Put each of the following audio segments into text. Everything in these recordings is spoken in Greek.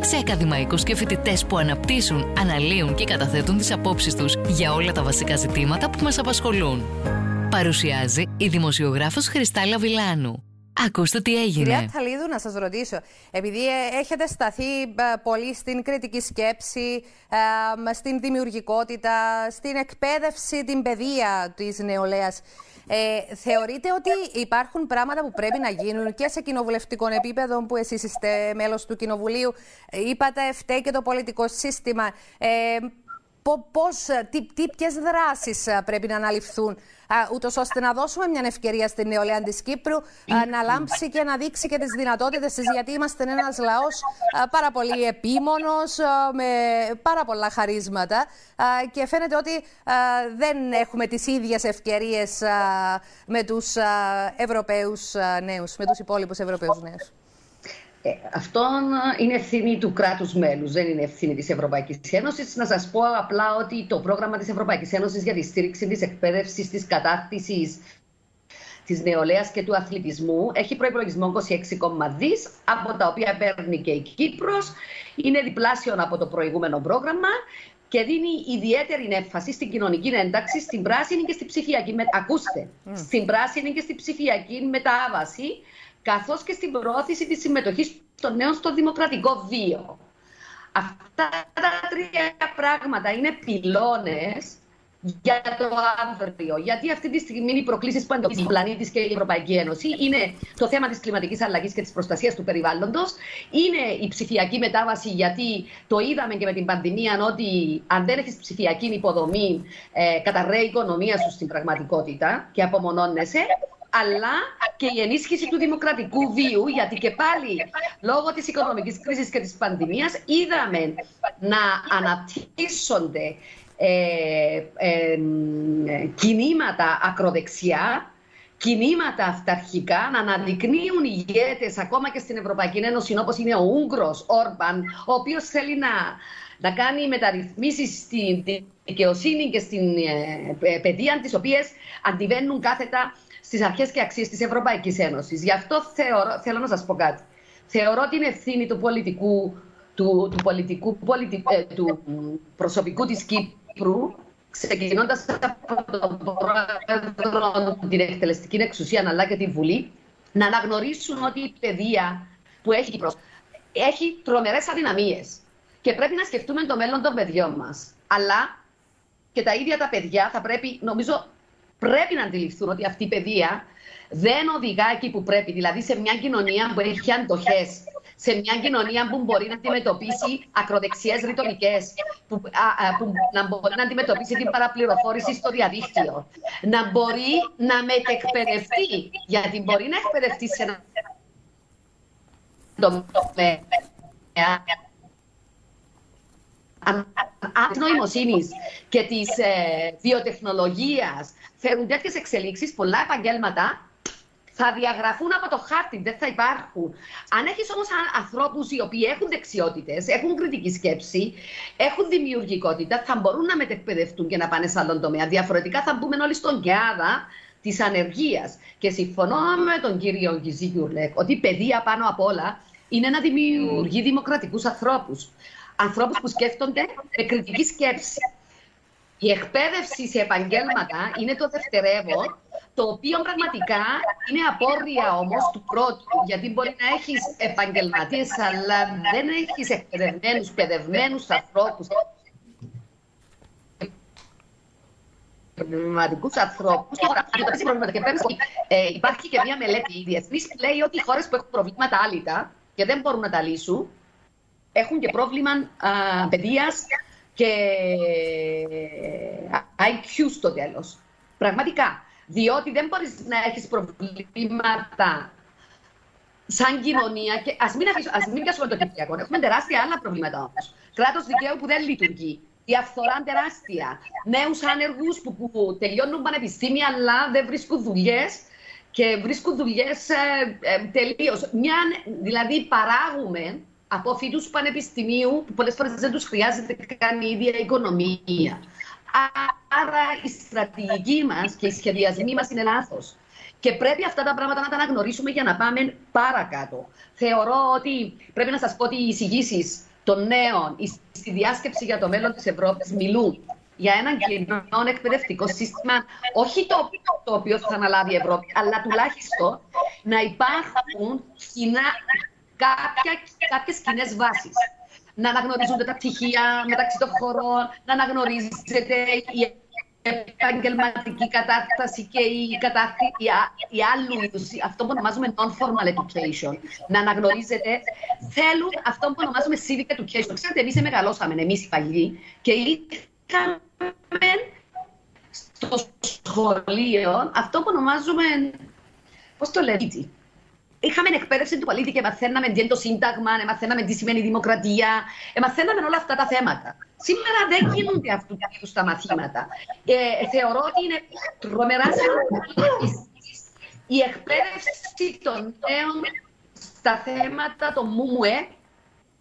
σε ακαδημαϊκούς και φοιτητές που αναπτύσσουν, αναλύουν και καταθέτουν τις απόψεις τους για όλα τα βασικά ζητήματα που μας απασχολούν. Παρουσιάζει η δημοσιογράφος Χριστάλα Βιλάνου. Ακούστε τι έγινε. Κυρία Ταλίδου, να σας ρωτήσω, επειδή ε, έχετε σταθεί ε, πολύ στην κριτική σκέψη, ε, στην δημιουργικότητα, στην εκπαίδευση, την παιδεία της νεολαίας, ε, θεωρείτε ότι υπάρχουν πράγματα που πρέπει να γίνουν και σε κοινοβουλευτικό επίπεδο, που εσείς είστε μέλος του Κοινοβουλίου, είπατε φταίει και το πολιτικό σύστημα. Ε, πώς, τι, τι, ποιες δράσεις πρέπει να αναλυφθούν ούτως ώστε να δώσουμε μια ευκαιρία στην νεολαία της Κύπρου να λάμψει και να δείξει και τις δυνατότητες της, γιατί είμαστε ένας λαός πάρα πολύ επίμονος, με πάρα πολλά χαρίσματα και φαίνεται ότι δεν έχουμε τις ίδιες ευκαιρίες με τους Ευρωπαίους νέους, με τους υπόλοιπους Ευρωπαίους νέους. Ε, αυτό είναι ευθύνη του κράτους μέλους, δεν είναι ευθύνη της Ευρωπαϊκής Ένωσης. Να σας πω απλά ότι το πρόγραμμα της Ευρωπαϊκής Ένωσης για τη στήριξη της εκπαίδευσης, της κατάρτισης της νεολαίας και του αθλητισμού έχει προπολογισμό 26,2 από τα οποία παίρνει και η Κύπρος. Είναι διπλάσιο από το προηγούμενο πρόγραμμα και δίνει ιδιαίτερη έμφαση στην κοινωνική ένταξη, στην πράσινη και στη ψηφιακή. Ακούστε, mm. στην πράσινη και στη ψηφιακή μετάβαση καθώς και στην προώθηση της συμμετοχής των νέων στο δημοκρατικό βίο. Αυτά τα τρία πράγματα είναι πυλώνες για το αύριο. Γιατί αυτή τη στιγμή οι προκλήσεις που εντοπίζει ο πλανήτης και η Ευρωπαϊκή Ένωση είναι το θέμα της κλιματικής αλλαγής και της προστασίας του περιβάλλοντος, είναι η ψηφιακή μετάβαση, γιατί το είδαμε και με την πανδημία ότι αν δεν έχεις ψηφιακή υποδομή, ε, καταρρέει η οικονομία σου στην πραγματικότητα και απομονώνεσαι αλλά και η ενίσχυση του δημοκρατικού βίου, γιατί και πάλι λόγω της οικονομικής κρίσης και της πανδημίας είδαμε να αναπτύσσονται ε, ε, κινήματα ακροδεξιά, κινήματα αυταρχικά, να αναδεικνύουν ηγέτες ακόμα και στην Ευρωπαϊκή Ένωση, όπως είναι ο Ούγγρος Όρμπαν, ο οποίος θέλει να, να κάνει μεταρρυθμίσεις στην δικαιοσύνη και στην ε, παιδεία, τις οποίες αντιβαίνουν κάθετα στις αρχές και αξίες της Ευρωπαϊκής Ένωσης. Γι' αυτό θεωρώ, θέλω να σας πω κάτι. Θεωρώ την ευθύνη του πολιτικού, του, του, πολιτικού, ε, του προσωπικού της Κύπρου ξεκινώντας από τον πρόεδρο, την εκτελεστική εξουσία, αλλά και την Βουλή, να αναγνωρίσουν ότι η παιδεία που έχει Κύπρος έχει τρομερές αδυναμίες. Και πρέπει να σκεφτούμε το μέλλον των παιδιών μας. Αλλά και τα ίδια τα παιδιά θα πρέπει, νομίζω, πρέπει να αντιληφθούν ότι αυτή η παιδεία δεν οδηγά εκεί που πρέπει. Δηλαδή σε μια κοινωνία που έχει αντοχές, σε μια κοινωνία που μπορεί να αντιμετωπίσει ακροδεξιές ρητορικές, που, που να μπορεί να αντιμετωπίσει την παραπληροφόρηση στο διαδίκτυο, να μπορεί να μετεκπαιδευτεί, γιατί μπορεί να εκπαιδευτεί σε ένα τομέα αν νοημοσύνη και της ε, βιοτεχνολογίας φέρουν τέτοιες εξελίξεις, πολλά επαγγέλματα θα διαγραφούν από το χάρτη, δεν θα υπάρχουν. Αν έχεις όμως ανθρώπους οι οποίοι έχουν δεξιότητες, έχουν κριτική σκέψη, έχουν δημιουργικότητα, θα μπορούν να μετεκπαιδευτούν και να πάνε σε άλλον τομέα. Διαφορετικά θα μπούμε όλοι στον κιάδα της ανεργίας. Και συμφωνώ με τον κύριο Γκυζίγιουρλεκ ότι η παιδεία πάνω απ' όλα είναι να δημιουργεί δημοκρατικούς ανθρώπους. Ανθρώπους που σκέφτονται με κριτική σκέψη. Η εκπαίδευση σε επαγγέλματα είναι το δευτερεύον, το οποίο πραγματικά είναι απόρρια όμως του πρώτου. Γιατί μπορεί να έχεις επαγγελματίες, αλλά δεν έχεις εκπαιδευμένους, παιδευμένους ανθρώπους. Πνευματικού ανθρώπους και αντιμετωπίσει προβλήματα. Και ε, υπάρχει και μια μελέτη διεθνής που λέει ότι οι χώρες που έχουν προβλήματα άλυτα και δεν μπορούν να τα λύσουν, έχουν και πρόβλημα παιδείας και IQ στο τέλος. Πραγματικά. Διότι δεν μπορείς να έχεις προβλήματα σαν κοινωνία. Α μην, ας μην πιάσουμε το Κυπριακό. Έχουμε τεράστια άλλα προβλήματα όμως. Κράτος δικαίου που δεν λειτουργεί. διαφθορά τεράστια. Νέους άνεργους που, που τελειώνουν πανεπιστήμια, αλλά δεν βρίσκουν δουλειές και βρίσκουν δουλειές ε, ε, τελείως. Δηλαδή, παράγουμε από φοιτούς πανεπιστημίου που πολλές φορές δεν τους χρειάζεται καν η ίδια οικονομία. Άρα η στρατηγική μας και οι σχεδιασμοί μας είναι λάθος. Και πρέπει αυτά τα πράγματα να τα αναγνωρίσουμε για να πάμε παρακάτω. Θεωρώ ότι πρέπει να σας πω ότι οι εισηγήσεις των νέων στη διάσκεψη για το μέλλον της Ευρώπης μιλούν για έναν κοινό εκπαιδευτικό σύστημα, όχι το, το οποίο θα αναλάβει η Ευρώπη, αλλά τουλάχιστον να υπάρχουν κοινά, κάποια, κάποιες κοινές βάσεις. Να αναγνωρίζονται τα πτυχία μεταξύ των χωρών, να αναγνωρίζεται η επαγγελματική κατάσταση και η, κατάθη, η, η άλλου είδου, αυτό που ονομάζουμε non-formal education, να αναγνωρίζεται, θέλουν αυτό που ονομάζουμε civic education. Ξέρετε, εμείς μεγαλώσαμε, εμείς οι παλιοί, και είχαμε στο σχολείο αυτό που ονομάζουμε, πώς το λέτε, Είχαμε εκπαίδευση του πολίτη και μαθαίναμε τι είναι το Σύνταγμα, μαθαίναμε τι σημαίνει δημοκρατία, μαθαίναμε όλα αυτά τα θέματα. Σήμερα δεν γίνονται αυτού του είδους τα μαθήματα. Ε, θεωρώ ότι είναι τρομερά σημαντική η εκπαίδευση των νέων στα θέματα των ΜΟΜΟΕ,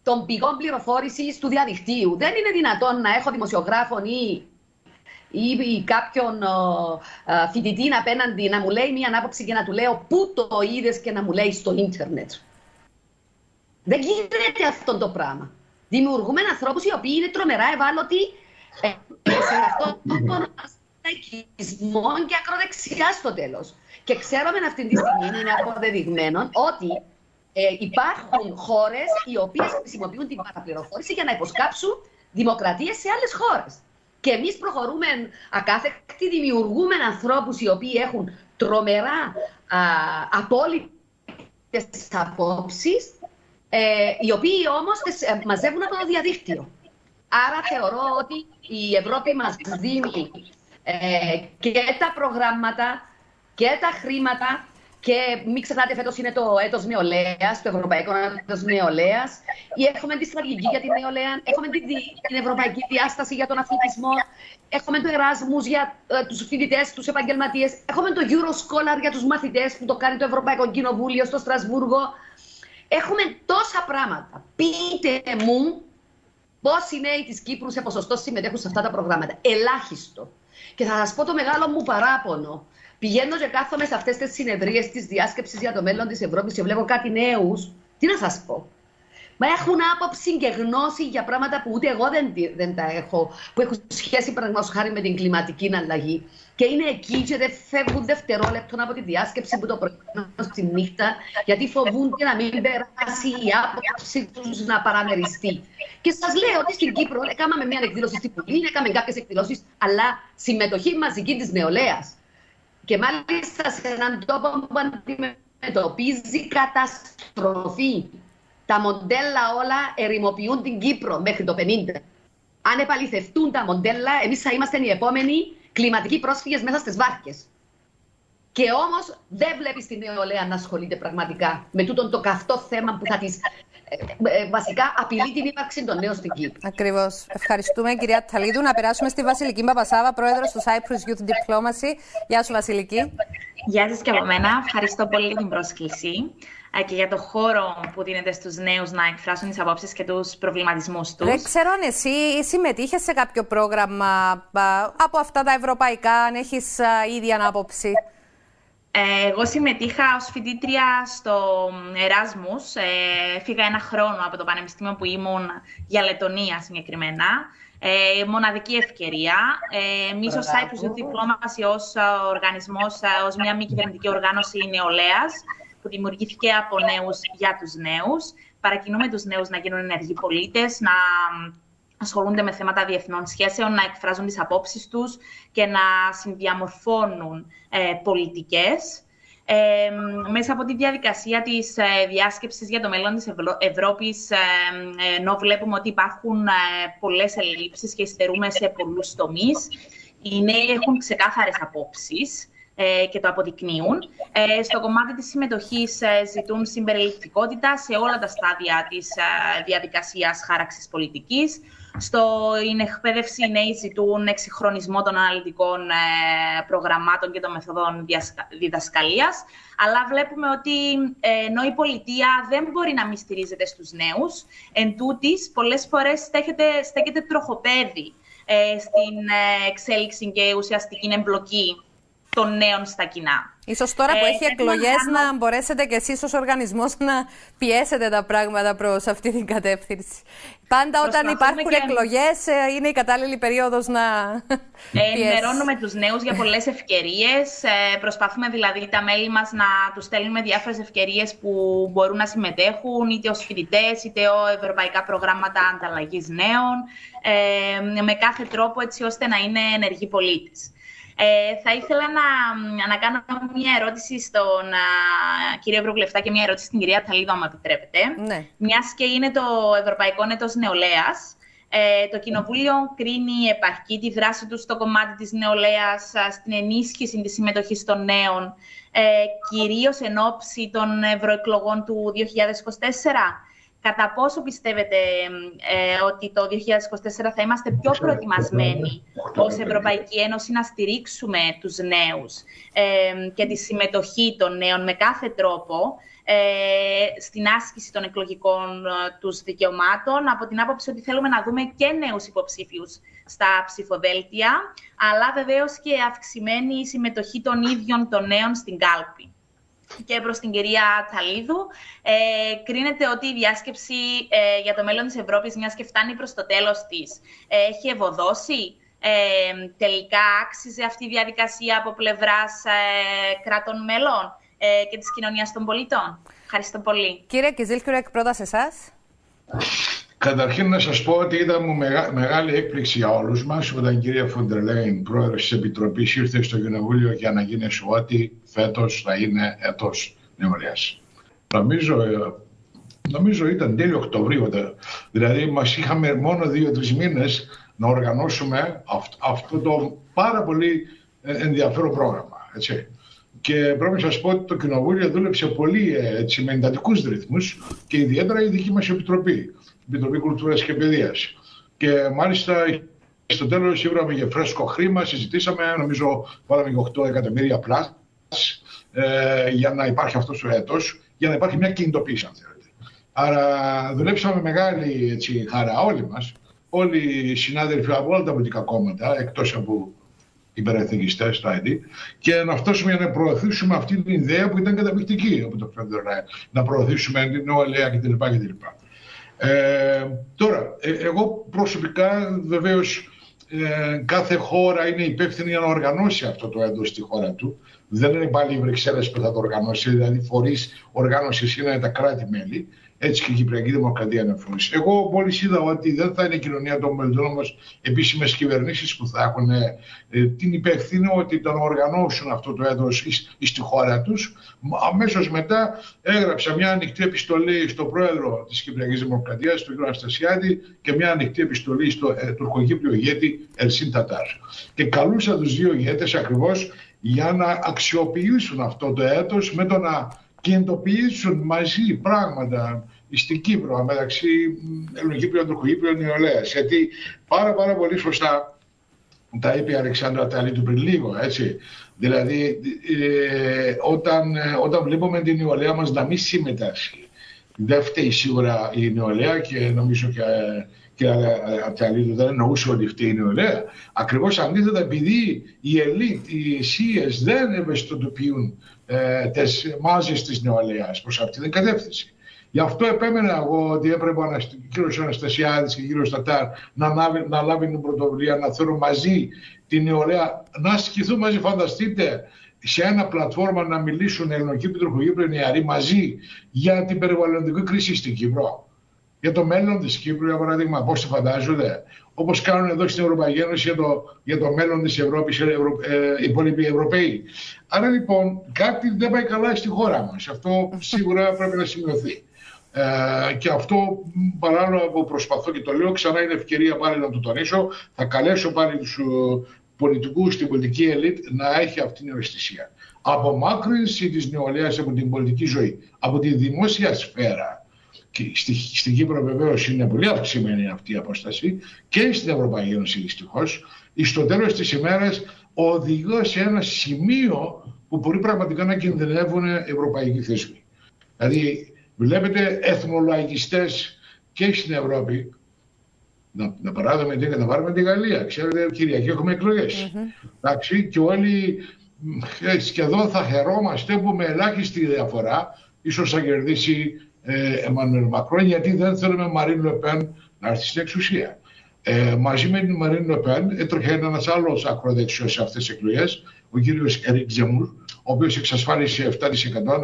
των πηγών πληροφόρησης του διαδικτύου. Δεν είναι δυνατόν να έχω δημοσιογράφων ή ή κάποιον φοιτητή απέναντι να μου λέει μία άποψη και να του λέω πού το είδες και να μου λέει στο ίντερνετ. Δεν γίνεται αυτό το πράγμα. Δημιουργούμε ανθρώπους οι οποίοι είναι τρομερά ευάλωτοι ε, σε αυτό τον ασταϊκισμό και ακροδεξιά στο τέλος. Και ξέρουμε αυτή τη στιγμή, είναι αποδεδειγμένο, ότι ε, υπάρχουν χώρες οι οποίες χρησιμοποιούν την παραπληροφόρηση για να υποσκάψουν δημοκρατίε σε άλλες χώρες. Και εμείς προχωρούμε ακάθεκτη, δημιουργούμε ανθρώπους οι οποίοι έχουν τρομερά απόλυτες απόψεις, ε, οι οποίοι όμως ε, μαζεύουν από το διαδίκτυο. Άρα θεωρώ ότι η Ευρώπη μας δίνει ε, και τα προγράμματα και τα χρήματα και μην ξεχνάτε, φέτος είναι το έτος νεολαίας, το ευρωπαϊκό έτος νεολαίας. Έχουμε τη στρατηγική για την νεολαία, έχουμε την, την ευρωπαϊκή διάσταση για τον αθλητισμό, έχουμε το Erasmus για ε, τους φοιτητές, τους επαγγελματίες, έχουμε το Euroscholar για τους μαθητές που το κάνει το Ευρωπαϊκό Κοινοβούλιο στο Στρασβούργο. Έχουμε τόσα πράγματα. Πείτε μου πόσοι νέοι της Κύπρου σε ποσοστό συμμετέχουν σε αυτά τα προγράμματα. Ελάχιστο. Και θα σας πω το μεγάλο μου παράπονο. Πηγαίνω και κάθομαι σε αυτές τις συνεδρίες της διάσκεψης για το μέλλον της Ευρώπης και βλέπω κάτι νέους. Τι να σας πω; Μα έχουν άποψη και γνώση για πράγματα που ούτε εγώ δεν, δεν τα έχω, που έχουν σχέση παραδείγματος χάρη με την κλιματική αλλαγή. Και είναι εκεί και δεν φεύγουν δευτερόλεπτον από τη διάσκεψη που το πρωί στη νύχτα, γιατί φοβούνται να μην περάσει η άποψη τους να παραμεριστεί. Και σας λέω ότι στην Κύπρο έκαναμε μια εκδήλωση στην Πουλή, έκαναμε κάποιες εκδηλώσεις, αλλά συμμετοχή μαζική της νεολαίας και μάλιστα σε έναν τόπο που αντιμετωπίζει καταστροφή. Τα μοντέλα όλα ερημοποιούν την Κύπρο μέχρι το 50. Αν επαληθευτούν τα μοντέλα, εμείς θα είμαστε οι επόμενοι κλιματικοί πρόσφυγες μέσα στις βάρκες. Και όμως δεν βλέπεις την νεολαία να ασχολείται πραγματικά με τούτο το καυτό θέμα που θα της ε, βασικά απειλεί την ύπαρξη των νέων στην Κύπρο. Ακριβώς. Ευχαριστούμε, κυρία Ταλίδου. Να περάσουμε στη Βασιλική Παπασάβα, πρόεδρος του Cyprus Youth Diplomacy. Γεια σου, Βασιλική. Γεια σας και από μένα. Ευχαριστώ πολύ για την πρόσκληση ε, και για το χώρο που δίνεται στους νέους να εκφράσουν τις απόψεις και τους προβληματισμούς τους. Δεν ξέρω αν εσύ συμμετείχες σε κάποιο πρόγραμμα από αυτά τα ευρωπαϊκά, αν έχεις ίδια άποψη; Ε, εγώ συμμετείχα ως φοιτήτρια στο Εράσμους. Ε, φύγα ένα χρόνο από το πανεπιστήμιο που ήμουν για Λετωνία συγκεκριμένα. Ε, μοναδική ευκαιρία. Ε, Εμεί ως Cyprus Youth Diplomacy, ως οργανισμός, ως μια μη κυβερνητική οργάνωση νεολαίας, που δημιουργήθηκε από νέους για τους νέους. Παρακινούμε τους νέους να γίνουν ενεργοί πολίτες, να ασχολούνται με θέματα διεθνών σχέσεων, να εκφράζουν τις απόψεις τους και να συνδιαμορφώνουν ε, πολιτικές. Ε, μέσα από τη διαδικασία της ε, διάσκεψης για το μέλλον της Ευρώπης, ε, ενώ βλέπουμε ότι υπάρχουν ε, πολλές ελλείψεις και υστερούμε σε πολλούς τομείς, οι νέοι έχουν ξεκάθαρες απόψεις ε, και το αποδεικνύουν. Ε, στο κομμάτι της συμμετοχής ε, ζητούν συμπεριληπτικότητα σε όλα τα στάδια της ε, διαδικασίας χάραξης πολιτικής. Στην εκπαίδευση οι νέοι ζητούν εξυγχρονισμό των αναλυτικών προγραμμάτων και των μεθοδών διδασκαλίας. Αλλά βλέπουμε ότι ενώ η πολιτεία δεν μπορεί να μην στηρίζεται στους νέους, εν τούτης, πολλές φορές στέκεται, στέκεται τροχοπέδι στην εξέλιξη και ουσιαστική εμπλοκή των νέων στα κοινά. Ίσως τώρα που ε, έχει εκλογές να μπορέσετε κι εσείς ως οργανισμός να πιέσετε τα πράγματα προς αυτή την κατεύθυνση. Πάντα όταν υπάρχουν και... εκλογές ε, είναι η κατάλληλη περίοδος να ε, Ενημερώνουμε τους νέους για πολλές ευκαιρίες. Ε, προσπαθούμε δηλαδή τα μέλη μας να τους στέλνουμε διάφορες ευκαιρίες που μπορούν να συμμετέχουν είτε ως φοιτητές είτε ως ευρωπαϊκά προγράμματα ανταλλαγής νέων ε, με κάθε τρόπο έτσι ώστε να είναι ενεργοί πολίτες. Ε, θα ήθελα να, να κάνω μια ερώτηση στον α, κύριο Ευρωβουλευτά και μια ερώτηση στην κυρία Ταλίδο, αν επιτρέπετε. Ναι. Μιας και είναι το Ευρωπαϊκό Νέτος Νεολαίας, ε, το Κοινοβούλιο κρίνει επαρκή τη δράση του στο κομμάτι της νεολαίας, στην ενίσχυση της συμμετοχής των νέων, ε, κυρίως εν ώψη των ευρωεκλογών του 2024. Κατά πόσο πιστεύετε ε, ότι το 2024 θα είμαστε πιο προετοιμασμένοι ως Ευρωπαϊκή Ένωση να στηρίξουμε τους νέους ε, και τη συμμετοχή των νέων με κάθε τρόπο ε, στην άσκηση των εκλογικών ε, τους δικαιωμάτων από την άποψη ότι θέλουμε να δούμε και νέους υποψήφιους στα ψηφοδέλτια αλλά βεβαίως και αυξημένη συμμετοχή των ίδιων των νέων στην κάλπη και προς την κυρία Ταλίδου. Ε, κρίνεται ότι η διάσκεψη ε, για το μέλλον της Ευρώπης, μιας και φτάνει προς το τέλος της, ε, έχει ευωδώσει. Ε, τελικά άξιζε αυτή η διαδικασία από πλευράς ε, κράτων μέλων ε, και της κοινωνίας των πολιτών. Ευχαριστώ πολύ. Κύριε Κιζίλκουρεκ, πρώτα σε εσάς. Καταρχήν να σας πω ότι είδαμε μεγάλη έκπληξη για όλους μας όταν η κυρία Φοντερλέιν, πρόεδρος της Επιτροπής, ήρθε στο Κοινοβούλιο για να γίνει ότι φέτος θα είναι έτος νεολαίας. Νομίζω, ε, νομίζω ήταν τέλειο Οκτωβρίου, δηλαδή μας είχαμε μόνο δύο-τρεις μήνες να οργανώσουμε αυτό, το πάρα πολύ ε, ενδιαφέρον πρόγραμμα. Έτσι. Και πρέπει να σας πω ότι το Κοινοβούλιο δούλεψε πολύ ε, έτσι, με εντατικούς ρυθμούς και ιδιαίτερα η δική μας Επιτροπή. Επιτροπή Κουλτούρας και Παιδείας. Και μάλιστα στο τέλος ήβραμε για φρέσκο χρήμα, συζητήσαμε, νομίζω βάλαμε και 8 εκατομμύρια πλάς ε, για να υπάρχει αυτός ο έτος, για να υπάρχει μια κινητοποίηση, αν θέλετε. Άρα δουλέψαμε μεγάλη έτσι, χαρά όλοι μας, όλοι οι συνάδελφοι από όλα τα πολιτικά κόμματα, εκτός από υπερεθνικιστές στο ID, και να φτάσουμε για να προωθήσουμε αυτή την ιδέα που ήταν καταπληκτική από το Φέντερ να προωθήσουμε την νεολαία κτλ. Ε, τώρα, ε, εγώ προσωπικά βεβαίως ε, κάθε χώρα είναι υπεύθυνη για να οργανώσει αυτό το έντος στη χώρα του. Δεν είναι πάλι οι Βρυξέλλες που θα το οργανώσει, δηλαδή φορείς οργάνωσης είναι τα κράτη-μέλη. Έτσι και η Κυπριακή Δημοκρατία είναι φωνή. Εγώ μόλις είδα ότι δεν θα είναι η κοινωνία των μελών μα επίσημες κυβερνήσεις που θα έχουν ε, την υπευθυνότητα να οργανώσουν αυτό το έδος στη χώρα τους. Αμέσως μετά έγραψα μια ανοιχτή επιστολή στο πρόεδρο της Κυπριακής Δημοκρατίας, τον κ. Αναστασιάδη, και μια ανοιχτή επιστολή στο ε, τουρκοκύπριο ηγέτη Ελσίν Τατάρ. Και καλούσα τους δύο ηγέτες ακριβώς για να αξιοποιήσουν αυτό το έτος με το να κινητοποιήσουν μαζί πράγματα στην Κύπρο μεταξύ Ελληνοκύπριων, Τουρκοκύπριων, Νεολαίας. Γιατί πάρα, πάρα πολύ σωστά τα είπε η Αλεξάνδρα Ταλίτου πριν λίγο, έτσι. Δηλαδή, ε, όταν, όταν βλέπουμε την νεολαία μας να μην συμμετάσχει, δεν φταίει σίγουρα η νεολαία και νομίζω και, και από τα δεν εννοούσε ότι φταίει η νεολαία. Ακριβώς αντίθετα, επειδή οι ελίτ, οι ΣΥΕΣ δεν ευαισθητοποιούν ε, τις μάζες της νεολαίας προς αυτή την κατεύθυνση. Γι' αυτό επέμενα εγώ ότι έπρεπε ο κύριος Αναστασιάδης και ο κύριος Στατάρ να, λάβει, να λάβει την πρωτοβουλία, να θέλουν μαζί την νεολαία, να ασκηθούν μαζί. Φανταστείτε σε ένα πλατφόρμα να μιλήσουν Ελληνοκύπροι, Τροχογύπροι, νεαροί μαζί για την περιβαλλοντική κρίση στην Κύπρο. Για το μέλλον της Κύπρου, για παράδειγμα, πώς το φαντάζονται. Όπως κάνουν εδώ στην Ευρωπαϊκή Ένωση για το, για το μέλλον της Ευρώπης οι ε, υπόλοιποι Ευρωπαίοι. Άρα λοιπόν κάτι δεν πάει καλά στη χώρα μας. Αυτό σίγουρα πρέπει να σημειωθεί. Ε, και αυτό παράλληλα που προσπαθώ και το λέω ξανά είναι ευκαιρία πάλι να το τονίσω. Θα καλέσω πάλι τους, πολιτικού στην πολιτική ελίτ να έχει αυτήν την ευαισθησία. Απομάκρυνση της νεολαίας από την πολιτική ζωή, από τη δημόσια σφαίρα, και στη, στην Κύπρο βεβαίως είναι πολύ αυξημένη αυτή η απόσταση και στην Ευρωπαϊκή Ένωση δυστυχώς, στο τέλος της ημέρας οδηγεί σε ένα σημείο που μπορεί πραγματικά να κινδυνεύουν ευρωπαϊκοί θεσμοί. Δηλαδή, βλέπετε εθνολαϊκιστές και στην Ευρώπη, να, να παράδουμε να πάρουμε τη Γαλλία. Ξέρετε, Κυριακή έχουμε εκλογές. Mm-hmm. και όλοι ε, σχεδόν θα χαιρόμαστε που με ελάχιστη διαφορά ίσως θα κερδίσει ε, Εμμανουέλ Μακρόν, γιατί δεν θέλουμε Μαρίν Λεπέν να έρθει στην εξουσία. Ε, μαζί με την Μαρίν Λεπέν έτρεχε ένας άλλος ακροδεξιός σε αυτές τις εκλογές, ο κύριος Ερικ Ζεμούρ, ο οποίος εξασφάλισε 7%.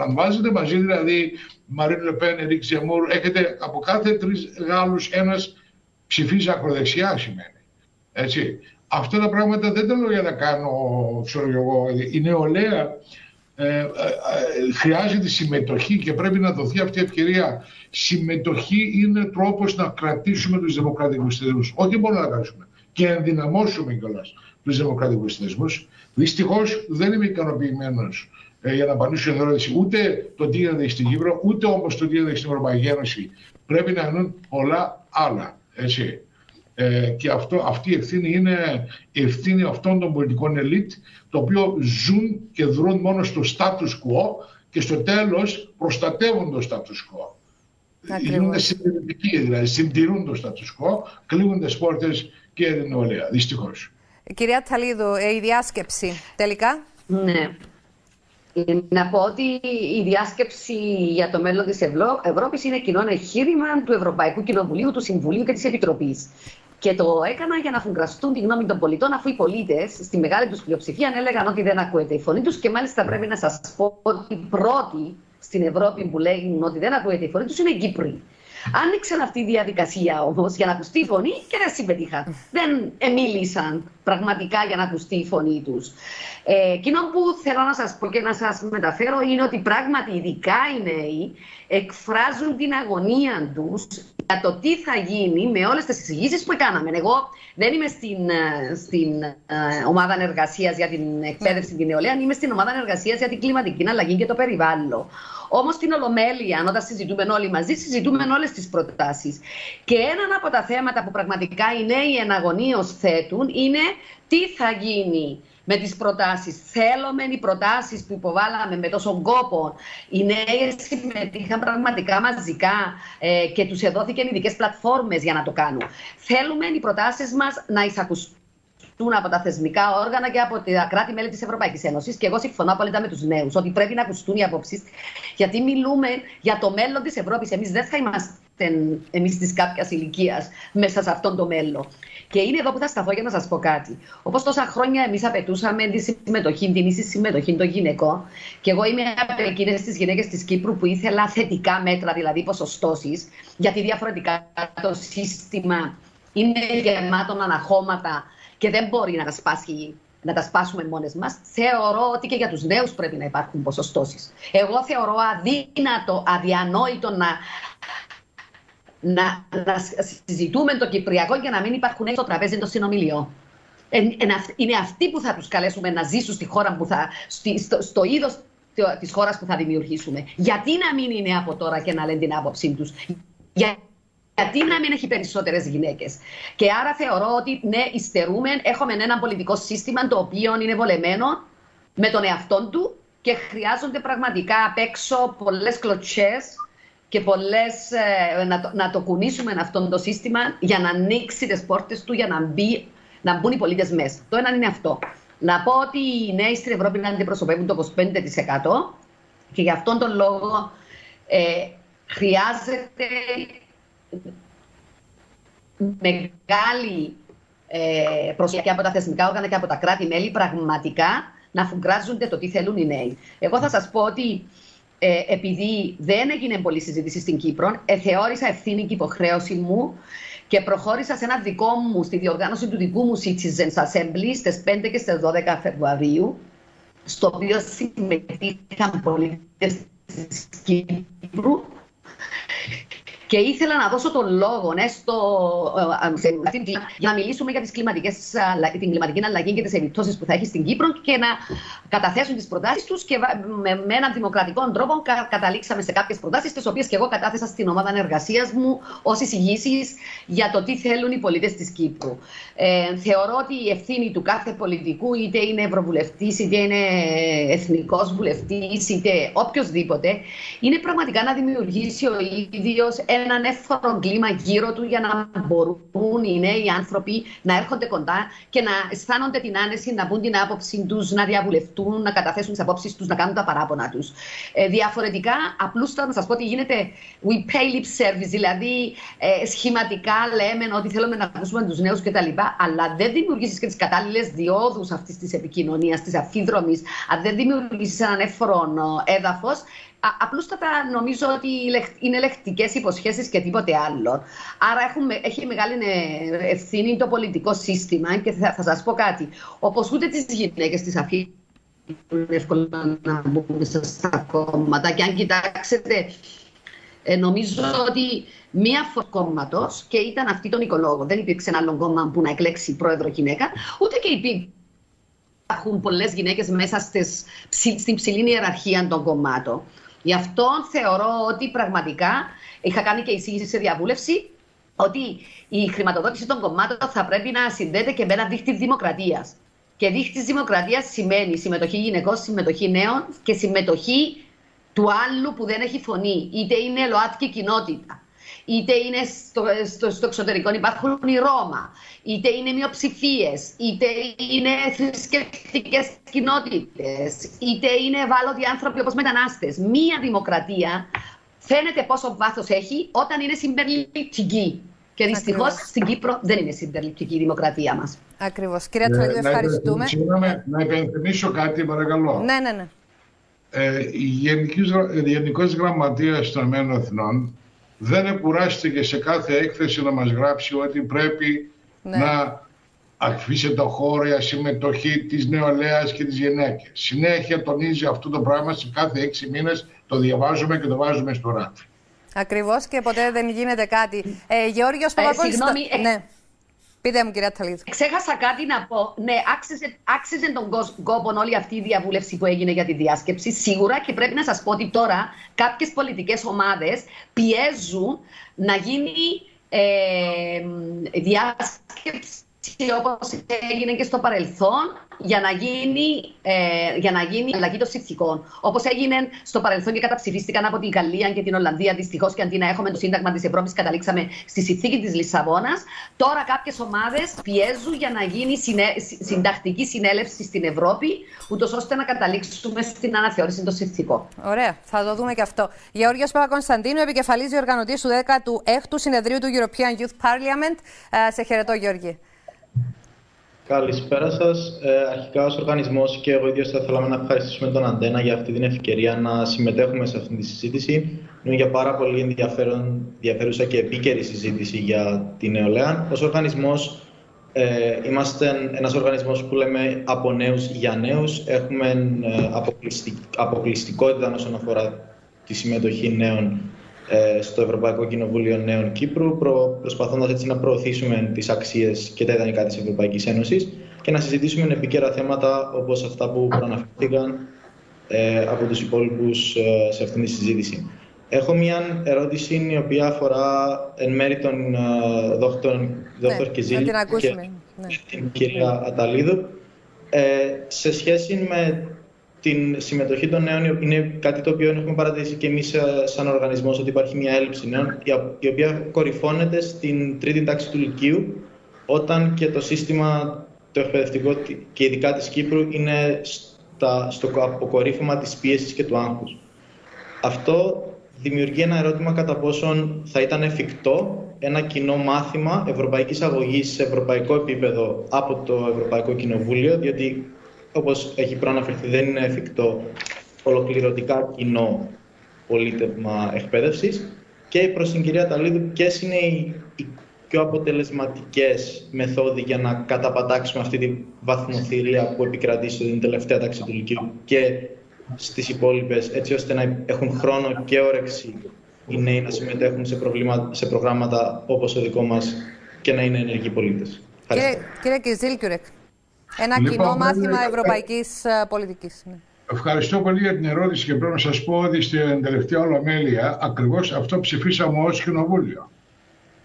Αν βάζετε μαζί δηλαδή Μαρίν Λεπέν, Ερικ Ζεμούρ, έχετε από κάθε τρεις Γάλλους ένας ψηφίζει ακροδεξιά σημαίνει. Έτσι. Αυτά τα πράγματα δεν τα λέω για να κάνω, ξέρω εγώ, η νεολαία ε, ε, ε, χρειάζεται συμμετοχή και πρέπει να δοθεί αυτή η ευκαιρία. Συμμετοχή είναι τρόπος να κρατήσουμε τους δημοκρατικούς θεσμούς. Όχι μόνο να κρατήσουμε και ενδυναμώσουμε κιόλας τους δημοκρατικούς θεσμούς. Δυστυχώς δεν είμαι ικανοποιημένος ε, για να απαντήσω την ερώτηση ούτε το τι γίνεται στην Κύπρο, ούτε όμως το τι γίνεται στην Ευρωπαϊκή Ένωση. Πρέπει να γίνουν πολλά άλλα. Έτσι. Ε, και αυτό, αυτή η ευθύνη είναι η ευθύνη αυτών των πολιτικών ελίτ, το οποίο ζουν και δρούν μόνο στο status quo και στο τέλος προστατεύουν το status quo. Είναι συντηρητικοί, δηλαδή συντηρούν το status quo, κλείνουν τις πόρτες και την νεολαία, δυστυχώς. Κυρία Ταλίδου, ε, η διάσκεψη τελικά; Ναι. Να πω ότι η διάσκεψη για το μέλλον της Ευρώπης είναι κοινό εγχείρημα του Ευρωπαϊκού Κοινοβουλίου, του Συμβουλίου και της Επιτροπής. Και το έκανα για να φουγκραστούν τη γνώμη των πολιτών, αφού οι πολίτες στη μεγάλη τους πλειοψηφία έλεγαν ότι δεν ακούεται η φωνή τους. Και μάλιστα πρέπει να σας πω ότι οι πρώτοι στην Ευρώπη που λέγουν ότι δεν ακούεται η φωνή τους είναι οι Κύπροι. Άνοιξαν αυτή η διαδικασία όμως για να ακουστεί η φωνή και δεν συμμετείχαν. Δεν μίλησαν πραγματικά για να ακουστεί η φωνή τους. Ε, εκείνο που θέλω να σας πω και να σας μεταφέρω είναι ότι πράγματι ειδικά οι νέοι εκφράζουν την αγωνία τους για το τι θα γίνει με όλες τις συζητήσει που κάναμε. Εγώ δεν είμαι στην, ε, στην ε, ομάδα εργασία για την εκπαίδευση την νεολαία, είμαι στην ομάδα εργασία για την κλιματική αλλαγή και το περιβάλλον. Όμως στην Ολομέλεια, όταν συζητούμε όλοι μαζί, συζητούμε όλες τις προτάσεις. Και ένα από τα θέματα που πραγματικά οι νέοι εναγωνίω θέτουν είναι τι θα γίνει με τις προτάσεις. Θέλουμε οι προτάσεις που υποβάλαμε με τόσο κόπο. Οι νέοι συμμετείχαν πραγματικά μαζικά ε, και τους εδόθηκαν ειδικές πλατφόρμες για να το κάνουν. Θέλουμε οι προτάσεις μας να εισακουστούν από τα θεσμικά όργανα και από τα κράτη-μέλη της Ευρωπαϊκής Ένωσης. Και εγώ συμφωνώ απόλυτα με τους νέους ότι πρέπει να ακουστούν οι απόψεις, γιατί μιλούμε για το μέλλον της Ευρώπης. Εμείς δεν θα είμαστε εμείς της κάποιας ηλικίας μέσα σε αυτόν το μέλλον. Και είναι εδώ που θα σταθώ για να σας πω κάτι. Όπως τόσα χρόνια εμείς απαιτούσαμε τη συμμετοχή, την ίση συμμετοχή των γυναικών, και εγώ είμαι από εκείνες τις γυναίκες της Κύπρου που ήθελα θετικά μέτρα, δηλαδή ποσοστώσεις, γιατί διαφορετικά το σύστημα είναι γεμάτο αναχώματα και δεν μπορεί να τα σπάσει να τα σπάσουμε μόνες μας. Θεωρώ ότι και για τους νέους πρέπει να υπάρχουν ποσοστώσεις. Εγώ θεωρώ αδύνατο, αδιανόητο να να, να συζητούμε το Κυπριακό για να μην υπάρχουν στο τραπέζι των συνομιλιών. Είναι αυτοί που θα τους καλέσουμε να ζήσουν στη χώρα που θα, στο, στο είδος της χώρας που θα δημιουργήσουμε. Γιατί να μην είναι από τώρα και να λένε την άποψή τους. Γιατί να μην έχει περισσότερες γυναίκες. Και άρα θεωρώ ότι ναι, υστερούμε. Έχουμε ένα πολιτικό σύστημα το οποίο είναι βολεμένο με τον εαυτό του και χρειάζονται πραγματικά απ' έξω πολλές κλωτσέ και πολλές, ε, να, το, να το κουνήσουμε αυτό το σύστημα για να ανοίξει τις πόρτες του, για να, μπει, να μπουν οι πολίτες μέσα. Το ένα είναι αυτό. Να πω ότι οι νέοι στην Ευρώπη να αντιπροσωπεύουν το 25% και γι' αυτόν τον λόγο ε, χρειάζεται μεγάλη ε, προσοχή από τα θεσμικά όργανα και από τα κράτη-μέλη πραγματικά να φουγκράζονται το τι θέλουν οι νέοι. Εγώ θα σας πω ότι ε, επειδή δεν έγινε πολλή συζήτηση στην Κύπρο, ε, θεώρησα ευθύνη και υποχρέωση μου και προχώρησα σε ένα δικό μου, στη διοργάνωση του δικού μου Citizens Assembly στις 5 και στις 12 Φεβρουαρίου, στο οποίο συμμετείχαν πολίτες της Κύπρου Και ήθελα να δώσω τον λόγο ναι, στο, ε, ε, για να μιλήσουμε για τις κλιματικές, την κλιματική αλλαγή και τις επιπτώσεις που θα έχει στην Κύπρο και να καταθέσουν τις προτάσεις τους. Και με, με έναν δημοκρατικό τρόπο καταλήξαμε σε κάποιες προτάσεις, τις οποίες και εγώ κατάθεσα στην ομάδα εργασίας μου ως εισηγήσεις για το τι θέλουν οι πολίτες της Κύπρου. Ε, θεωρώ ότι η ευθύνη του κάθε πολιτικού, είτε είναι ευρωβουλευτής, είτε είναι εθνικός βουλευτής, είτε οποιοδήποτε, είναι πραγματικά να δημιουργήσει ο ίδιος έναν εύφορο κλίμα γύρω του για να μπορούν οι νέοι άνθρωποι να έρχονται κοντά και να αισθάνονται την άνεση να πούν την άποψή τους, να διαβουλευτούν, να καταθέσουν τις απόψεις τους, να κάνουν τα παράπονα τους. Ε, διαφορετικά, απλούστατα να σας πω ότι γίνεται we pay lip service, δηλαδή ε, σχηματικά λέμε ότι θέλουμε να ακούσουμε τους νέους κτλ. Αλλά δεν δημιουργήσεις και τις κατάλληλες διόδους αυτής της επικοινωνίας, της αφίδρομης, αν δεν δημιουργήσεις έναν εύφορο έδαφος, απλούστατα νομίζω ότι είναι λεκτικές υποσχέσεις και τίποτε άλλο. Άρα έχουμε, έχει μεγάλη ε, ευθύνη το πολιτικό σύστημα και θα, θα σας πω κάτι. Όπως ούτε τις γυναίκες τις αφήνουν εύκολα να μπουν στα κόμματα. Και αν κοιτάξετε, ε, νομίζω ότι μία κόμματος και ήταν αυτή τον οικολόγο. Δεν υπήρξε ένα άλλο κόμμα που να εκλέξει πρόεδρο γυναίκα, ούτε και υπήρξε υπάρχουν πολλές γυναίκες μέσα στις, στην ψηλή ιεραρχία των κομμάτων. Γι' αυτό θεωρώ ότι πραγματικά είχα κάνει και εισήγηση σε διαβούλευση ότι η χρηματοδότηση των κομμάτων θα πρέπει να συνδέεται και με ένα δίχτυ δημοκρατίας. Και δίχτυ δημοκρατίας σημαίνει συμμετοχή γυναικών, συμμετοχή νέων και συμμετοχή του άλλου που δεν έχει φωνή. Είτε είναι ΛΟΑΤΚΙ κοινότητα, είτε είναι στο, στο, στο εξωτερικό υπάρχουν οι Ρώμα, είτε είναι μειοψηφίες, είτε είναι θρησκευτικές κοινότητες, είτε είναι ευάλωτοι άνθρωποι όπως μετανάστες. Μία δημοκρατία φαίνεται πόσο βάθος έχει όταν είναι συμπεριληπτική. Και δυστυχώς στην Κύπρο δεν είναι συμπεριληπτική η δημοκρατία μας. Ακριβώς. Κυρία Τσολίδου, ναι, ευχαριστούμε. Συγγνώμη, να υπενθυμίσω κάτι, παρακαλώ. Ναι, ναι, ναι. Ε, η Γενικός Γραμματείας των Εθνών δεν εκουράστηκε σε κάθε έκθεση να μας γράψει ότι πρέπει ναι. να αφήσει το χώρο για συμμετοχή της νεολαίας και της γυναίκες. Συνέχεια τονίζει αυτό το πράγμα σε κάθε έξι μήνες, το διαβάζουμε και το βάζουμε στο ράφι. Ακριβώς και ποτέ δεν γίνεται κάτι. Ε, Γεώργιος ε, Συγγνώμη, ε, ναι. Πείτε μου, κυρία Ταλίδη. Ξέχασα κάτι να πω. Ναι, άξιζε, άξιζε τον κόπο όλη αυτή η διαβούλευση που έγινε για τη διάσκεψη. Σίγουρα και πρέπει να σας πω ότι τώρα κάποιες πολιτικές ομάδες πιέζουν να γίνει ε, διάσκεψη όπως έγινε και στο παρελθόν για να γίνει, ε, για να γίνει αλλαγή των συνθηκών. Όπως έγινε στο παρελθόν και καταψηφίστηκαν από την Γαλλία και την Ολλανδία. Δυστυχώς και αντί να έχουμε το Σύνταγμα της Ευρώπης, καταλήξαμε στη συνθήκη της Λισαβόνας. Τώρα κάποιες ομάδες πιέζουν για να γίνει συνε... συντακτική συνέλευση στην Ευρώπη, ούτως ώστε να καταλήξουμε στην αναθεώρηση των συνθηκών. Ωραία, θα το δούμε και αυτό. Γεώργιος Παπακωνσταντίνου, επικεφαλής διοργανωτή του 16ου συνεδρίου του European Youth Parliament. Ε, σε χαιρετώ, Γιώργη. Καλησπέρα σας. Ε, αρχικά, ως οργανισμός και εγώ ίδιος θα θέλαμε να ευχαριστήσουμε τον Αντένα για αυτή την ευκαιρία να συμμετέχουμε σε αυτή τη συζήτηση. Είναι για πάρα πολύ ενδιαφέρον, ενδιαφέρουσα και επίκαιρη συζήτηση για την νεολαία. Ω οργανισμός, ε, είμαστε ένας οργανισμός που λέμε από νέους για νέους. Έχουμε ε, αποκλειστικότητα όσον αφορά τη συμμετοχή νέων ε, στο Ευρωπαϊκό Κοινοβούλιο Νέων Κύπρου, προ, προσπαθώντας έτσι να προωθήσουμε τις αξίες και τα ιδανικά της Ευρωπαϊκής Ένωσης και να συζητήσουμε επίκαιρα θέματα όπως αυτά που προαναφέρθηκαν ε, από τους υπόλοιπους ε, σε αυτήν τη συζήτηση. Έχω μια ερώτηση η οποία αφορά εν μέρη τον ε, δόκτωρ, ναι, Κιζίλη και ναι. την κυρία Αταλίδου ε, σε σχέση με την συμμετοχή των νέων είναι κάτι το οποίο έχουμε παρατηρήσει και εμείς ε, σαν οργανισμός ότι υπάρχει μια έλλειψη νέων, η οποία κορυφώνεται στην τρίτη τάξη του Λυκείου, όταν και το σύστημα το εκπαιδευτικό και ειδικά της Κύπρου είναι στα, στο αποκορύφωμα της πίεσης και του άγχους. Αυτό δημιουργεί ένα ερώτημα κατά πόσον θα ήταν εφικτό ένα κοινό μάθημα ευρωπαϊκής αγωγής σε ευρωπαϊκό επίπεδο από το Ευρωπαϊκό Κοινοβούλιο, διότι όπως έχει προαναφερθεί, δεν είναι εφικτό ολοκληρωτικά κοινό πολίτευμα εκπαίδευσης. Και προς την κυρία Ταλίδου, ποιες είναι οι, οι πιο αποτελεσματικές μεθόδοι για να καταπατάξουμε αυτή τη βαθμοθυρία που επικρατεί στην τελευταία τάξη του Λυκείου και στις υπόλοιπες, έτσι ώστε να έχουν χρόνο και όρεξη οι νέοι να συμμετέχουν σε, σε προγράμματα όπως το δικό μας και να είναι ενεργοί πολίτες. Κύριε, κύριε Κιζίλκιουρεκ, ένα λοιπόν, κοινό μάθημα ευρωπαϊκής ε, πολιτικής. Ναι. Ευχαριστώ πολύ για την ερώτηση και πρέπει να σας πω ότι στην τελευταία ολομέλεια ακριβώς αυτό ψηφίσαμε ως Κοινοβούλιο.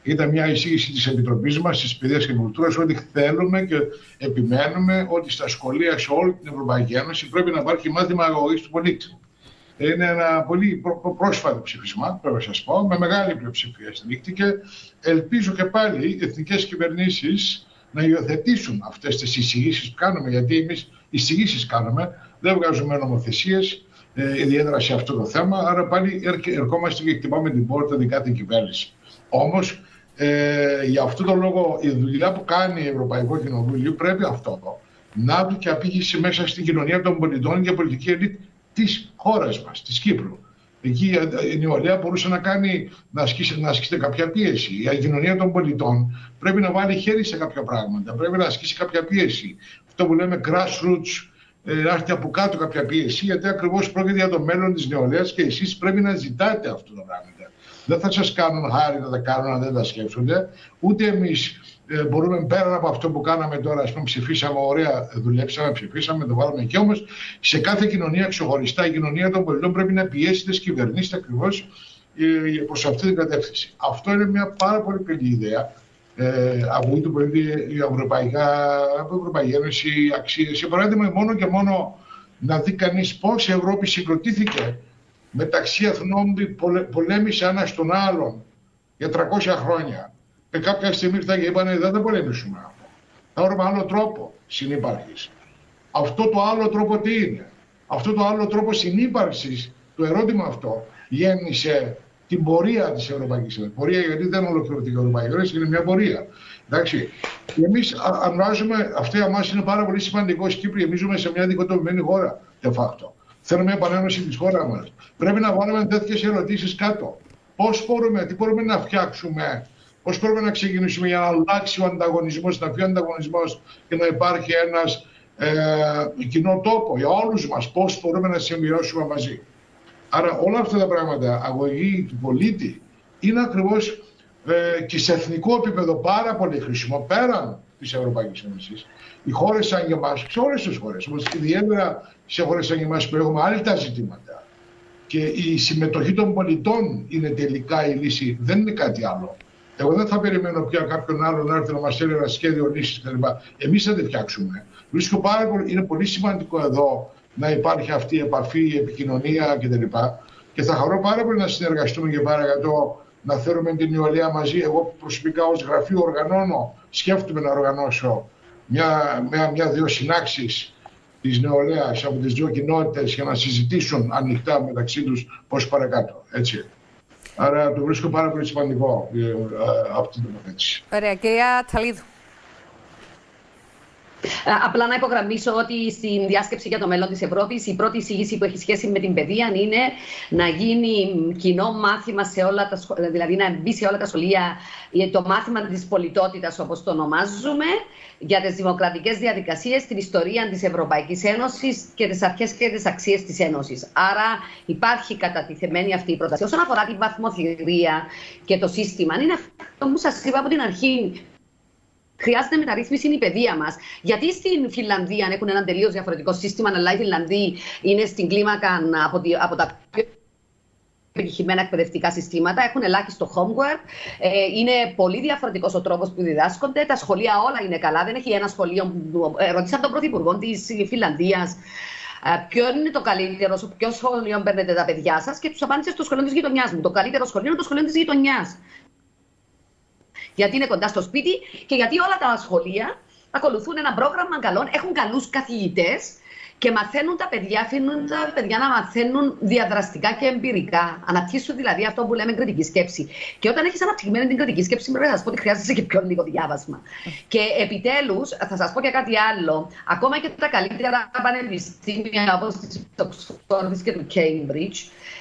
Ήταν μια εισήγηση της Επιτροπής μας, της Παιδείας και Κουλτούρας, ότι θέλουμε και επιμένουμε ότι στα σχολεία σε όλη την Ευρωπαϊκή Ένωση πρέπει να υπάρχει μάθημα αγωγής του πολίτη. Είναι ένα πολύ πρόσφατο ψήφισμα, πρέπει να σας πω, με μεγάλη πλειοψηφία στηρίχτηκε. Ελπίζω και πάλι οι εθνικές κυβερνήσεις να υιοθετήσουν αυτές τις εισηγήσεις που κάνουμε, γιατί εμείς εισηγήσεις κάνουμε, δεν βγάζουμε νομοθεσίες, ε, ιδιαίτερα σε αυτό το θέμα. Άρα πάλι ερχόμαστε και χτυπάμε την πόρτα την κάθε κυβέρνηση. Όμως, ε, για αυτόν τον λόγο, η δουλειά που κάνει η Ευρωπαϊκό Κοινοβούλιο πρέπει αυτό εδώ να βρει και απήγηση μέσα στην κοινωνία των πολιτών και πολιτική ελίτ της χώρας μας, της Κύπρου. Εκεί η νεολαία μπορούσε να, κάνει, να, ασκήσει, να ασκήσει κάποια πίεση. Η κοινωνία των πολιτών πρέπει να βάλει χέρι σε κάποια πράγματα, πρέπει να ασκήσει κάποια πίεση. Αυτό που λέμε grassroots, ε, να έρθει από κάτω κάποια πίεση, γιατί ακριβώς πρόκειται για το μέλλον της νεολαίας και εσείς πρέπει να ζητάτε αυτό το πράγμα. Δεν θα σας κάνουν χάρη να τα κάνουν αν δεν τα σκέφτονται, ούτε εμείς ε, μπορούμε πέρα από αυτό που κάναμε τώρα, ας πούμε, ψηφίσαμε, ωραία, δουλέψαμε, ψηφίσαμε, το βάλαμε εκεί. Όμως σε κάθε κοινωνία ξεχωριστά, η κοινωνία των πολιτών πρέπει να πιέσει τις κυβερνήσεις ακριβώς ε, προς αυτή την κατεύθυνση. Αυτό είναι μια πάρα πολύ καλή ιδέα. Ε, από το πολύ η Ευρωπαϊκά, από Ευρωπαϊκή Ένωση, αξίες. Για παράδειγμα, μόνο και μόνο να δει κανείς πώς η Ευρώπη συγκροτήθηκε μεταξύ εθνών που πολέμησε ένας στον άλλον για 300 χρόνια και κάποια στιγμή ήρθαν και είπαν δεν θα πολεμήσουμε αυτό. Θα βρούμε άλλο τρόπο συνύπαρξης. Αυτό το άλλο τρόπο τι είναι; Αυτό το άλλο τρόπο συνύπαρξης, το ερώτημα αυτό, γέννησε την πορεία της Ευρωπαϊκής Ένωσης. Πορεία γιατί δεν ολοκληρωθεί η Ευρωπαϊκή Ένωση, είναι μια πορεία. Εντάξει. Εμείς, αν βάζουμε, αυτό για μα είναι πάρα πολύ σημαντικό. Στην Κύπρη, εμεί ζούμε σε μια δικοτομημένη χώρα, de facto. Θέλουμε επανένωση της χώρας μας. Πρέπει να βάλουμε τέτοιες ερωτήσεις κάτω. Πώς μπορούμε, τι μπορούμε να φτιάξουμε Πώς πρέπει να ξεκινήσουμε για να αλλάξει ο ανταγωνισμός, να φύγει ο ανταγωνισμός και να υπάρχει ένας ε, κοινό τόπο για όλους μας. Πώς μπορούμε να συμβιώσουμε μαζί. Άρα όλα αυτά τα πράγματα, αγωγή του πολίτη, είναι ακριβώς ε, και σε εθνικό επίπεδο πάρα πολύ χρήσιμο πέραν της Ευρωπαϊκής Ένωσης. Οι χώρες σαν και εμάς, σε όλες τις χώρες, όμως ιδιαίτερα σε χώρες σαν και εμάς που έχουμε άλλα τα ζητήματα και η συμμετοχή των πολιτών είναι τελικά η λύση, δεν είναι κάτι άλλο. Εγώ δεν θα περιμένω πια κάποιον άλλο να έρθει να μας στείλει ένα σχέδιο λύσης κτλ. Εμείς θα τη φτιάξουμε. Βρίσκω πάρα πολύ, είναι πολύ σημαντικό εδώ να υπάρχει αυτή η επαφή, η επικοινωνία κτλ. Και θα χαρώ πάρα πολύ να συνεργαστούμε και παρακατώ να θέλουμε την νεολαία μαζί. Εγώ προσωπικά ως γραφείο οργανώνω, σκέφτομαι να οργανώσω μια-δύο μια, μια, μια συνάξεις της νεολαίας από τις δύο κοινότητες για να συζητήσουν ανοιχτά μεταξύ τους πώς παρακάτω. Έτσι. Άρα το βρίσκω πάρα πολύ σημαντικό ε, αυτή την τοποθέτηση. Ωραία. Κυρία Τσαλίδου. Ε, απλά να υπογραμμίσω ότι στην διάσκεψη για το μέλλον της Ευρώπης η πρώτη εισήγηση που έχει σχέση με την παιδεία είναι να γίνει κοινό μάθημα σε όλα τα σχολεία, δηλαδή να μπει σε όλα τα σχολεία το μάθημα της πολιτότητας, όπως το ονομάζουμε, για τις δημοκρατικές διαδικασίες, την ιστορία της Ευρωπαϊκής Ένωσης και τις αρχές και τις αξίες της Ένωσης. Άρα υπάρχει κατατιθεμένη αυτή η πρόταση. Όσον αφορά την βαθμοθυρία και το σύστημα, είναι αυτό που σας είπα από την αρχή. Χρειάζεται μεταρρύθμιση η παιδεία μας. Γιατί στην Φιλανδία έχουν ένα τελείως διαφορετικό σύστημα, αλλά οι Φιλανδοί είναι στην κλίμακα από, από τα πιο επιτυχημένα εκπαιδευτικά συστήματα, έχουν ελάχιστο homework. Ε, είναι πολύ διαφορετικός ο τρόπος που διδάσκονται. Τα σχολεία όλα είναι καλά. Δεν έχει ένα σχολείο. Ε, ρωτήσαν τον Πρωθυπουργό της Φιλανδίας ε, ποιο είναι το καλύτερο, ποιο σχολείο παίρνετε τα παιδιά σας και τους απάντησε στο σχολείο της γειτονιάς μου. Το καλύτερο σχολείο είναι το σχολείο της γειτονιάς γιατί είναι κοντά στο σπίτι και γιατί όλα τα σχολεία ακολουθούν ένα πρόγραμμα καλών, έχουν καλούς καθηγητές και μαθαίνουν τα παιδιά, αφήνουν τα παιδιά να μαθαίνουν διαδραστικά και εμπειρικά. Αναπτύσσουν δηλαδή αυτό που λέμε κριτική σκέψη. Και όταν έχεις αναπτυγμένη την κριτική σκέψη, πρέπει να σας πω ότι χρειάζεσαι και πιο λίγο διάβασμα. Και επιτέλους, θα σας πω και κάτι άλλο. Ακόμα και τα καλύτερα πανεπιστήμια όπως της Oxford και του Cambridge,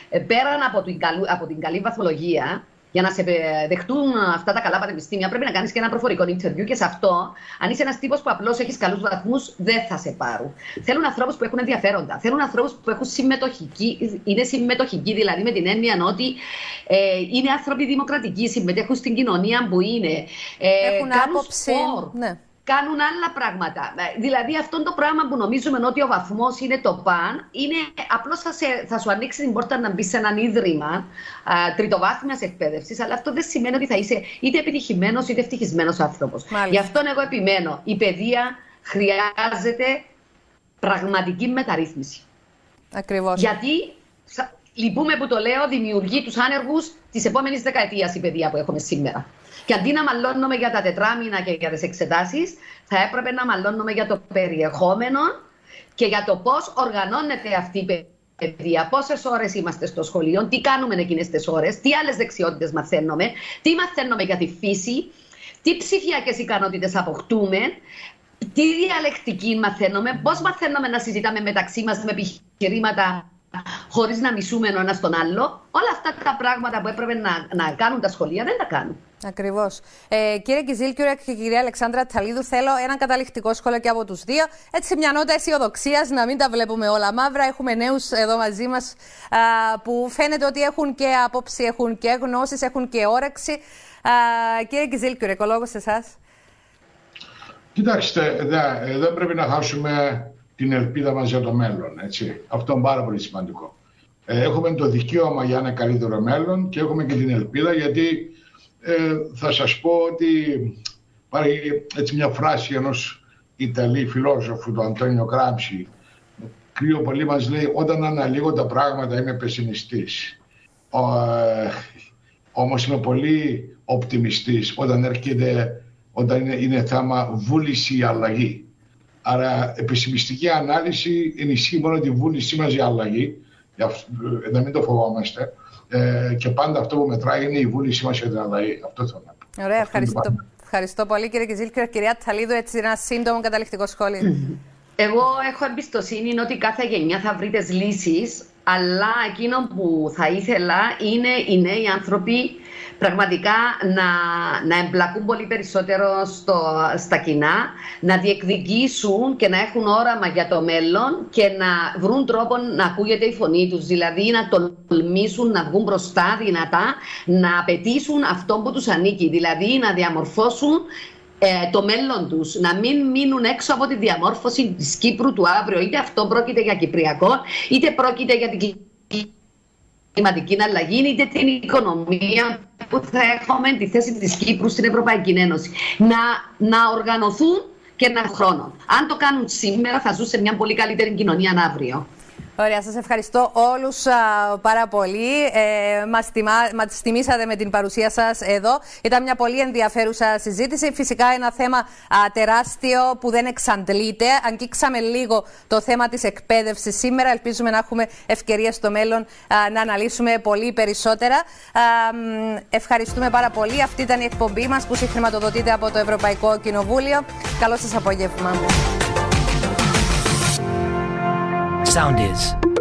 ε, πέραν από την, καλή, από την καλή βαθμολογία, Για να σε δεχτούν αυτά τα καλά πανεπιστήμια, πρέπει να κάνεις και ένα προφορικό interview και σε αυτό, αν είσαι ένας τύπος που απλώς έχεις καλούς βαθμούς, δεν θα σε πάρουν. Θέλουν ανθρώπους που έχουν ενδιαφέροντα. Θέλουν ανθρώπους που έχουν συμμετοχική, είναι συμμετοχικοί, δηλαδή με την έννοια ότι ε, είναι άνθρωποι δημοκρατικοί, συμμετέχουν στην κοινωνία που είναι. Ε, έχουν άποψη. Ναι κάνουν άλλα πράγματα. Ε, δηλαδή, αυτό το πράγμα που νομίζουμε ότι ο βαθμός είναι το παν, είναι απλώς θα, θα σου ανοίξει την πόρτα να μπει σε έναν ίδρυμα τριτοβάθμιας εκπαίδευσης, αλλά αυτό δεν σημαίνει ότι θα είσαι είτε επιτυχημένος είτε ευτυχισμένος άνθρωπος. Γι' αυτό εγώ επιμένω. Η παιδεία χρειάζεται πραγματική μεταρρύθμιση. Ακριβώς. Γιατί λυπούμε που το λέω, δημιουργεί τους άνεργους της επόμενης δεκαετίας η παιδεία που έχουμε σήμερα. Και αντί να μαλώνουμε για τα τετράμινα και για τις εξετάσεις, θα έπρεπε να μαλώνουμε για το περιεχόμενο και για το πώς οργανώνεται αυτή η παιδεία. Πόσες ώρες είμαστε στο σχολείο, τι κάνουμε εκείνες τις ώρες, τι άλλες δεξιότητες μαθαίνουμε, τι μαθαίνουμε για τη φύση, τι ψηφιακές ικανότητες αποκτούμε, τι διαλεκτική μαθαίνουμε, πώς μαθαίνουμε να συζητάμε μεταξύ μας με επιχειρήματα χωρίς να μισούμε ένα τον άλλο. Όλα αυτά τα πράγματα που έπρεπε να, να κάνουν τα σχολεία δεν τα κάνουν. Ακριβώς. Ε, κύριε Κιζίλ, κύριε και κυρία Αλεξάνδρα Τσαλίδου, θέλω ένα καταληκτικό σχόλιο και από τους δύο. Έτσι, μια νότα αισιοδοξίας, να μην τα βλέπουμε όλα μαύρα. Έχουμε νέους εδώ μαζί μας που φαίνεται ότι έχουν και άποψη, έχουν και γνώσεις, έχουν και όρεξη. Α, κύριε Κιζίλ, κύριε οικολόγο, σε εσάς. Κοιτάξτε, δεν πρέπει να χάσουμε την ελπίδα μας για το μέλλον. Έτσι. Αυτό είναι πάρα πολύ σημαντικό. Ε, έχουμε το δικαίωμα για ένα καλύτερο μέλλον και έχουμε και την ελπίδα γιατί ε, θα σας πω ότι υπάρχει έτσι μια φράση ενός Ιταλή φιλόσοφου, του Αντώνιο Κράψη, κρύο πολύ μας λέει όταν αναλύω τα πράγματα είμαι πεσημιστής. Ε, όμως είμαι πολύ οπτιμιστής όταν έρχεται, όταν είναι, είναι θέμα βούληση η αλλαγή. Άρα, επισημιστική ανάλυση ενισχύει μόνο τη βούλησή μας για αλλαγή. Ε, να μην το φοβόμαστε. Ε, και πάντα αυτό που μετράει είναι η βούλησή μας για την αλλαγή. Αυτό θέλω να πω. Ωραία, ευχαριστώ. Ευχαριστώ πολύ κύριε Κιζίλ. Κυρία Τσαλίδου, έτσι ένα σύντομο καταληκτικό σχόλιο. Εγώ έχω εμπιστοσύνη ότι κάθε γενιά θα βρει τις λύσεις, αλλά εκείνο που θα ήθελα είναι οι νέοι άνθρωποι πραγματικά να, να εμπλακούν πολύ περισσότερο στο, στα κοινά, να διεκδικήσουν και να έχουν όραμα για το μέλλον και να βρουν τρόπο να ακούγεται η φωνή τους, δηλαδή να τολμήσουν να βγουν μπροστά δυνατά, να απαιτήσουν αυτό που τους ανήκει, δηλαδή να διαμορφώσουν ε, το μέλλον τους, να μην μείνουν έξω από τη διαμόρφωση της Κύπρου του αύριο, είτε αυτό πρόκειται για Κυπριακό, είτε πρόκειται για την κλιματική αλλαγή, είτε την οικονομία που θα έχουμε τη θέση της Κύπρου στην Ευρωπαϊκή Ένωση. Να, να οργανωθούν και ένα χρόνο. Αν το κάνουν σήμερα θα ζουν σε μια πολύ καλύτερη κοινωνία αύριο. Ωραία, σας ευχαριστώ όλους πάρα πολύ. Ε, μας, τιμά, μας τιμήσατε με την παρουσία σας εδώ. Ήταν μια πολύ ενδιαφέρουσα συζήτηση. Φυσικά ένα θέμα α, τεράστιο που δεν εξαντλείται. Αγγίξαμε λίγο το θέμα της εκπαίδευσης σήμερα. Ελπίζουμε να έχουμε ευκαιρία στο μέλλον να αναλύσουμε πολύ περισσότερα. ευχαριστούμε πάρα πολύ. Αυτή ήταν η εκπομπή μας που συγχρηματοδοτείται από το Ευρωπαϊκό Κοινοβούλιο. Καλό σας απόγευμα. Sound is.